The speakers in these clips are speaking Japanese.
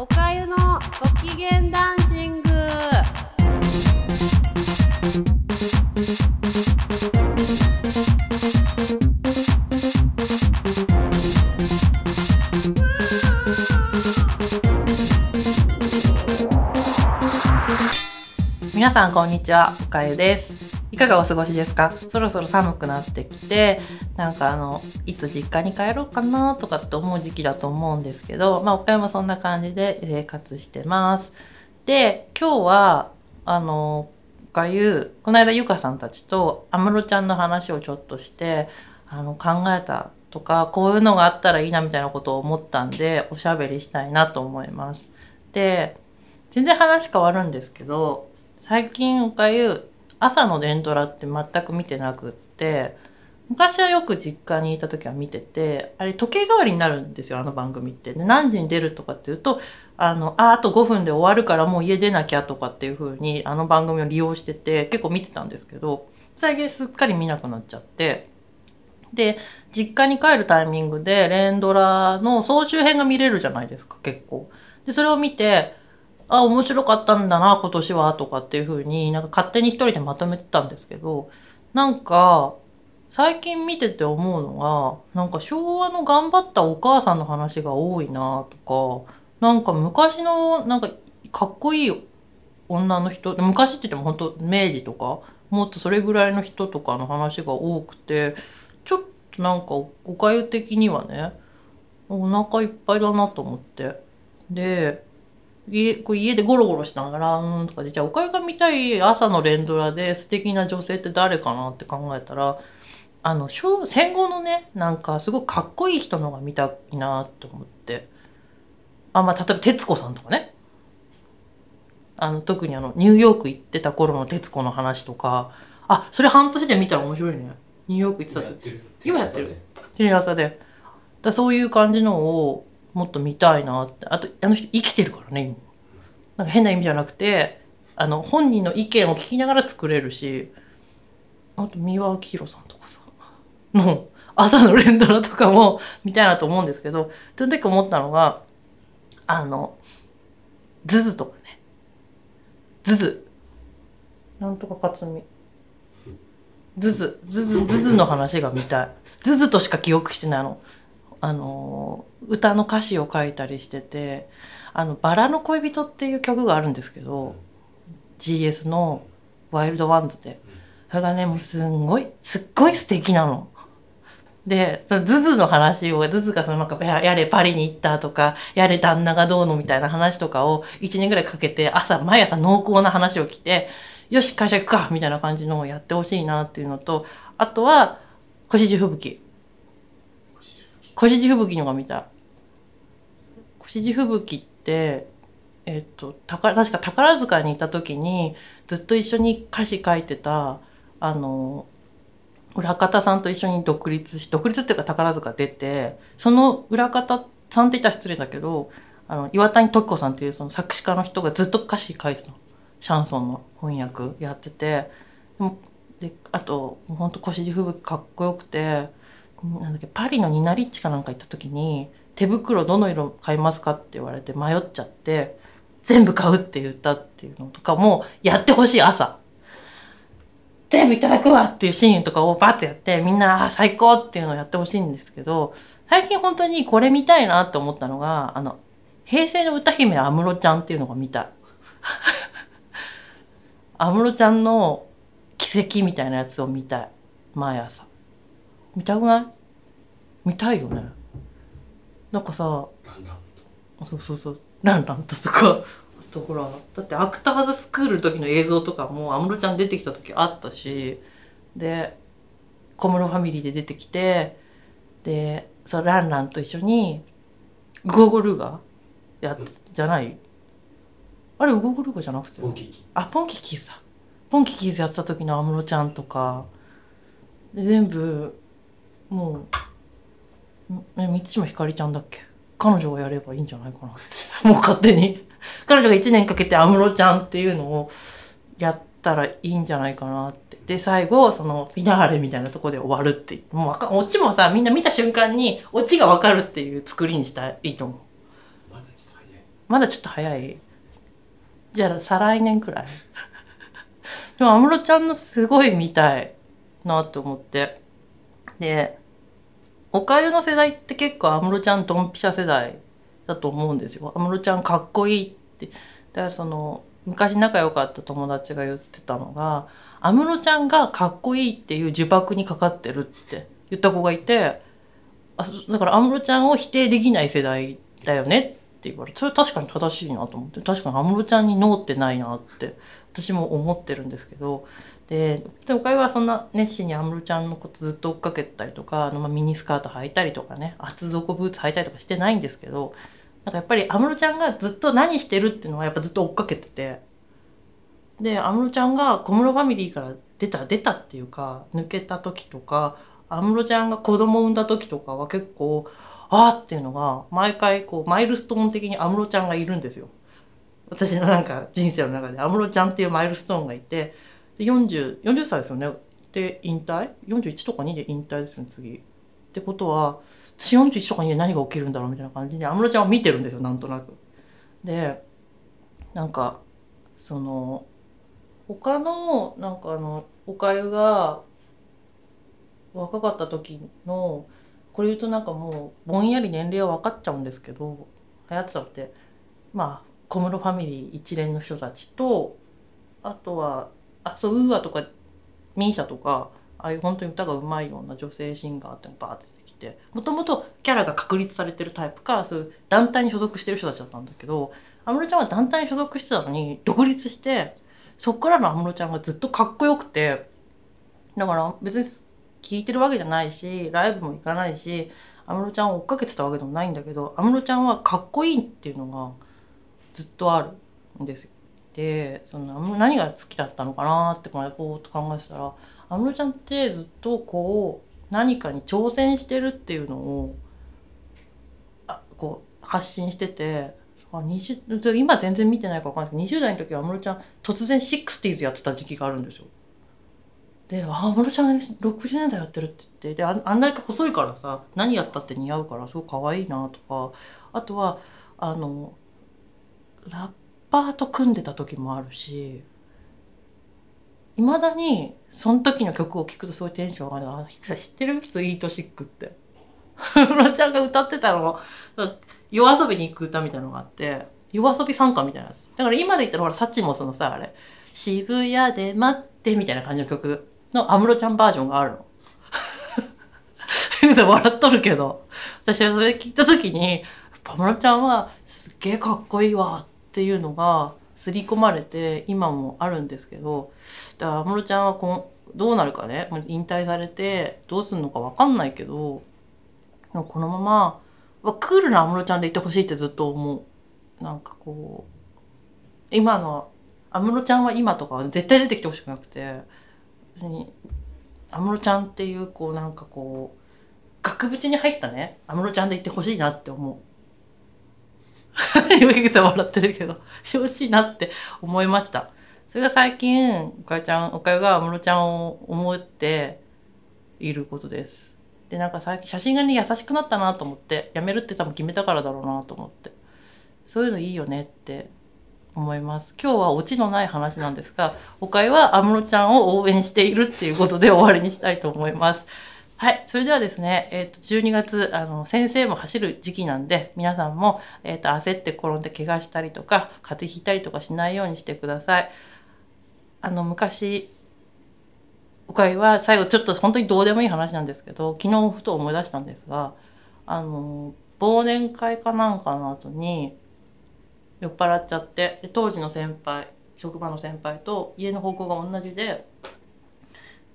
おかゆのご機嫌ダンシング。皆さんこんにちは。おかゆです。かがお過ごしですか？そろそろ寒くなってきてなんかあのいつ実家に帰ろうかなとかって思う時期だと思うんですけどまあおかゆもそんな感じで生活してます。で今日はあのおかゆこの間ゆかさんたちと安室ちゃんの話をちょっとしてあの考えたとかこういうのがあったらいいなみたいなことを思ったんでおしゃべりしたいなと思います。で全然話変わるんですけど最近おかゆ朝の連ドラって全く見てなくって昔はよく実家にいた時は見ててあれ時計代わりになるんですよあの番組ってで何時に出るとかっていうとあのああと5分で終わるからもう家出なきゃとかっていう風にあの番組を利用してて結構見てたんですけど最近すっかり見なくなっちゃってで実家に帰るタイミングで連ドラの総集編が見れるじゃないですか結構。でそれを見てあ面白かったんだな今年はとかっていう風になんか勝手に一人でまとめてたんですけどなんか最近見てて思うのがなんか昭和の頑張ったお母さんの話が多いなとかなんか昔のなんかかっこいい女の人昔って言っても本当明治とかもっとそれぐらいの人とかの話が多くてちょっとなんかおかゆ的にはねお腹いっぱいだなと思って。で家こう家でゴロゴロしながらうんとかでじゃあおかゆが見たい朝の連ドラで素敵な女性って誰かなって考えたらあの戦後のねなんかすごくかっこいい人のが見たいなって思って。あまあ例えば徹子さんとかね。あの特にあのニューヨーク行ってた頃の徹子の話とか。あそれ半年で見たら面白いね。ニューヨーク行ってた時今やってる。テレ朝で。だそういう感じのをもっと見たいなって。あとあの人生きてるからね今なんか変な意味じゃなくてあの本人の意見を聞きながら作れるしあと三輪明宏さんとかさの朝の連ドラとかも見たいなと思うんですけどその時思ったのがあのズズとかね。ズズ。なんとかかずみズズ。ズズズズの話が見たい。ズズとしか記憶してないの。あの歌の歌詞を書いたりしてて「あのバラの恋人」っていう曲があるんですけど GS の「ワイルドワンズで」それがねもうすんごいすっごい素敵なの。でそのズズの話をズズがそのなんかややれパリに行ったとかやれ旦那がどうのみたいな話とかを1年ぐらいかけて朝毎朝濃厚な話を来てよし会社行くかみたいな感じのをやってほしいなっていうのとあとは星地吹雪。腰地吹雪。のが見たい。腰地吹雪ってえっと宝確か宝塚にいた時にずっと一緒に歌詞書いてたあの裏方さんと一緒に独立し独立っていうか宝塚出てその裏方さんって言ったら失礼だけどあの岩谷時子さんっていうその作詞家の人がずっと歌詞書いてたの。シャンソンの翻訳やってて。であとほんと腰地吹雪かっこよくてなんだっけパリのニナリッチかなんか行った時に手袋どの色買いますかって言われて迷っちゃって全部買うって言ったっていうのとかもやってほしい朝。全部いただくわっていうシーンとかをバッてやってみんなあ最高っていうのをやってほしいんですけど最近本当にこれ見たいなって思ったのがあの平成の歌姫安室ちゃんっていうのが見たい。安室ちゃんの奇跡みたいなやつを見たい。毎朝。見たくない？見たいよね。なんかさそうそうそうランランととか。あとほらだってアクターズスクールの時の映像とかも安室ちゃん出てきた時あったしで小室ファミリーで出てきてでそうランランと一緒にゴーゴルーガやってじゃない？あれゴーゴルーガじゃなくて？ポンキッキあポンキッキーズだ。ポンキッキーズやってた時の安室ちゃんとかで全部もうえ三島ひかりちゃんだっけ？彼女がやればいいんじゃないかなって。もう勝手に。彼女が1年かけて安室ちゃんっていうのをやったらいいんじゃないかなって。で最後そのフィナーレみたいなとこで終わるって。もうわかオチもさみんな見た瞬間にオチが分かるっていう作りにしたらいいと思う。まだちょっと早い。まだちょっと早い。じゃあ再来年くらい。でも安室ちゃんのすごい見たいなって思って。でおかゆの世代って結構安室ちゃんドンピシャ世代だと思うんですよ。安室ちゃんかっこいいって。だからその昔仲良かった友達が言ってたのが安室ちゃんがかっこいいっていう呪縛にかかってるって言った子がいてあだから安室ちゃんを否定できない世代だよねって言われてそれ確かに正しいなと思って確かに安室ちゃんにノーってないなって私も思ってるんですけど。ででおかゆはそんな熱心に安室ちゃんのことずっと追っかけたりとかあの、まあ、ミニスカート履いたりとかね厚底ブーツ履いたりとかしてないんですけどなんかやっぱり安室ちゃんがずっと何してるっていうのはやっぱずっと追っかけててで安室ちゃんが小室ファミリーから出た出たっていうか抜けた時とか安室ちゃんが子供産んだ時とかは結構あーっていうのが毎回こうマイルストーン的に安室ちゃんがいるんですよ。私のなんか人生の中で安室ちゃんっていうマイルストーンがいてで 40, 40歳ですよねで引退？41とか2で引退ですよね次。ってことは私41とか2で何が起きるんだろうみたいな感じで安室ちゃんを見てるんですよなんとなく。でなんかその他のなんかあのおかゆが若かった時のこれ言うとなんかもうぼんやり年齢は分かっちゃうんですけど流行ってたってまあ小室ファミリー一連の人たちとあとはあそうウーアとかミーシャとかああいう本当に歌がうまいような女性シンガーってのバーって出てきてもともとキャラが確立されてるタイプかそういう団体に所属してる人たちだったんだけど安室ちゃんは団体に所属してたのに独立してそっからの安室ちゃんがずっとかっこよくてだから別に聞いてるわけじゃないしライブも行かないし安室ちゃんを追っかけてたわけでもないんだけど安室ちゃんはかっこいいっていうのがずっとあるんですよ。でその何が好きだったのかなってこうぼーっと考えてたら安室ちゃんってずっとこう何かに挑戦してるっていうのをあこう発信しててあ20今全然見てないか分かんないけど20代の時は安室ちゃん突然 60s やってた時期があるんですよ。で、あ、安室ちゃん60年代やってるって言って、で、ああんだけ細いからさ、何やったって似合うからすごい可愛いなとか、あとは、あの、ラッパーと組んでた時もあるし、いまだにその時の曲を聴くとすごいテンション上がる。あ、ヒクさ知ってる？スイートシックって。安 室ちゃんが歌ってたの夜遊びに行く歌みたいなのがあって、夜遊び参加みたいなやつ。だから今で言ったらほら、サッチモスのさ、あれ、渋谷で待ってみたいな感じの曲の安室ちゃんバージョンがあるの。笑っとるけど、私はそれ聞いた時に、安室ちゃんはすっげえかっこいいわっていうのが刷り込まれて今もあるんですけど、だから安室ちゃんはこどうなるかね、引退されてどうすんのかわかんないけど、このまま、クールな安室ちゃんでいてほしいってずっと思う。なんかこう、今の安室ちゃんは今とかは絶対出てきてほしくなくて別に安室ちゃんっていうこうなんかこう額縁に入ったね安室ちゃんでいってほしいなって思う。岩木さん笑ってるけどしてほしいなって思いました。それが最近おかゆちゃんおかゆが安室ちゃんを思っていることです。でなんか最近写真がね優しくなったなと思ってやめるって多分決めたからだろうなと思ってそういうのいいよねって思います。今日はオチのない話なんですがおかゆは安室ちゃんを応援しているっていうことで終わりにしたいと思います。はいそれではですね、えー、と12月あの先生も走る時期なんで皆さんも、えー、と焦って転んで怪我したりとか風邪ひいたりとかしないようにしてください。あの昔おかは最後ちょっと本当にどうでもいい話なんですけど昨日ふと思い出したんですがあの忘年会かなんかの後に酔っ払っちゃってで当時の先輩職場の先輩と家の方向が同じで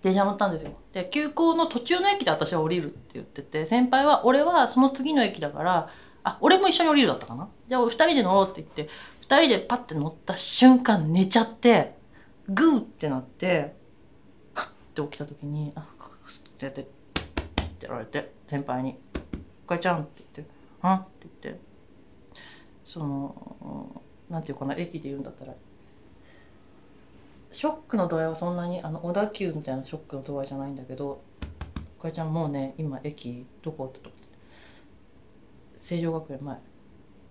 電車乗ったんですよ。で急行の途中の駅で私は降りるって言ってて先輩は俺はその次の駅だからあ俺も一緒に降りるだったかな？じゃあ2人で乗ろうって言って2人でパッて乗った瞬間寝ちゃってグーってなってハッて起きた時に「あっ」ってやってってやられて先輩に「おかちゃん」って言って「あん?」って言って。そのなんていうかな駅で言うんだったらショックの度合いはそんなにあの小田急みたいなショックの度合いじゃないんだけど「かえちゃんもうね今駅どこ?」ってと成城学園前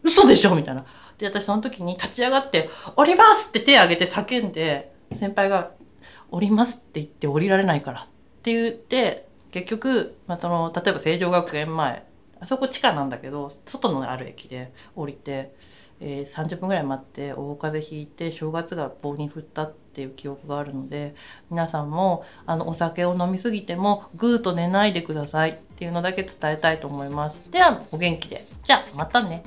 嘘でしょみたいな。で、私その時に立ち上がって、降りますって手を挙げて叫んで、先輩が、降りますって言って降りられないからって言って、結局、まあ、その、例えば成城学園前、あそこ地下なんだけど、外のある駅で降りて、えー30分ぐらい待って大風邪ひいて正月が棒に振ったっていう記憶があるので皆さんもあのお酒を飲みすぎてもぐーっと寝ないでくださいっていうのだけ伝えたいと思います。ではお元気で。じゃあまたね。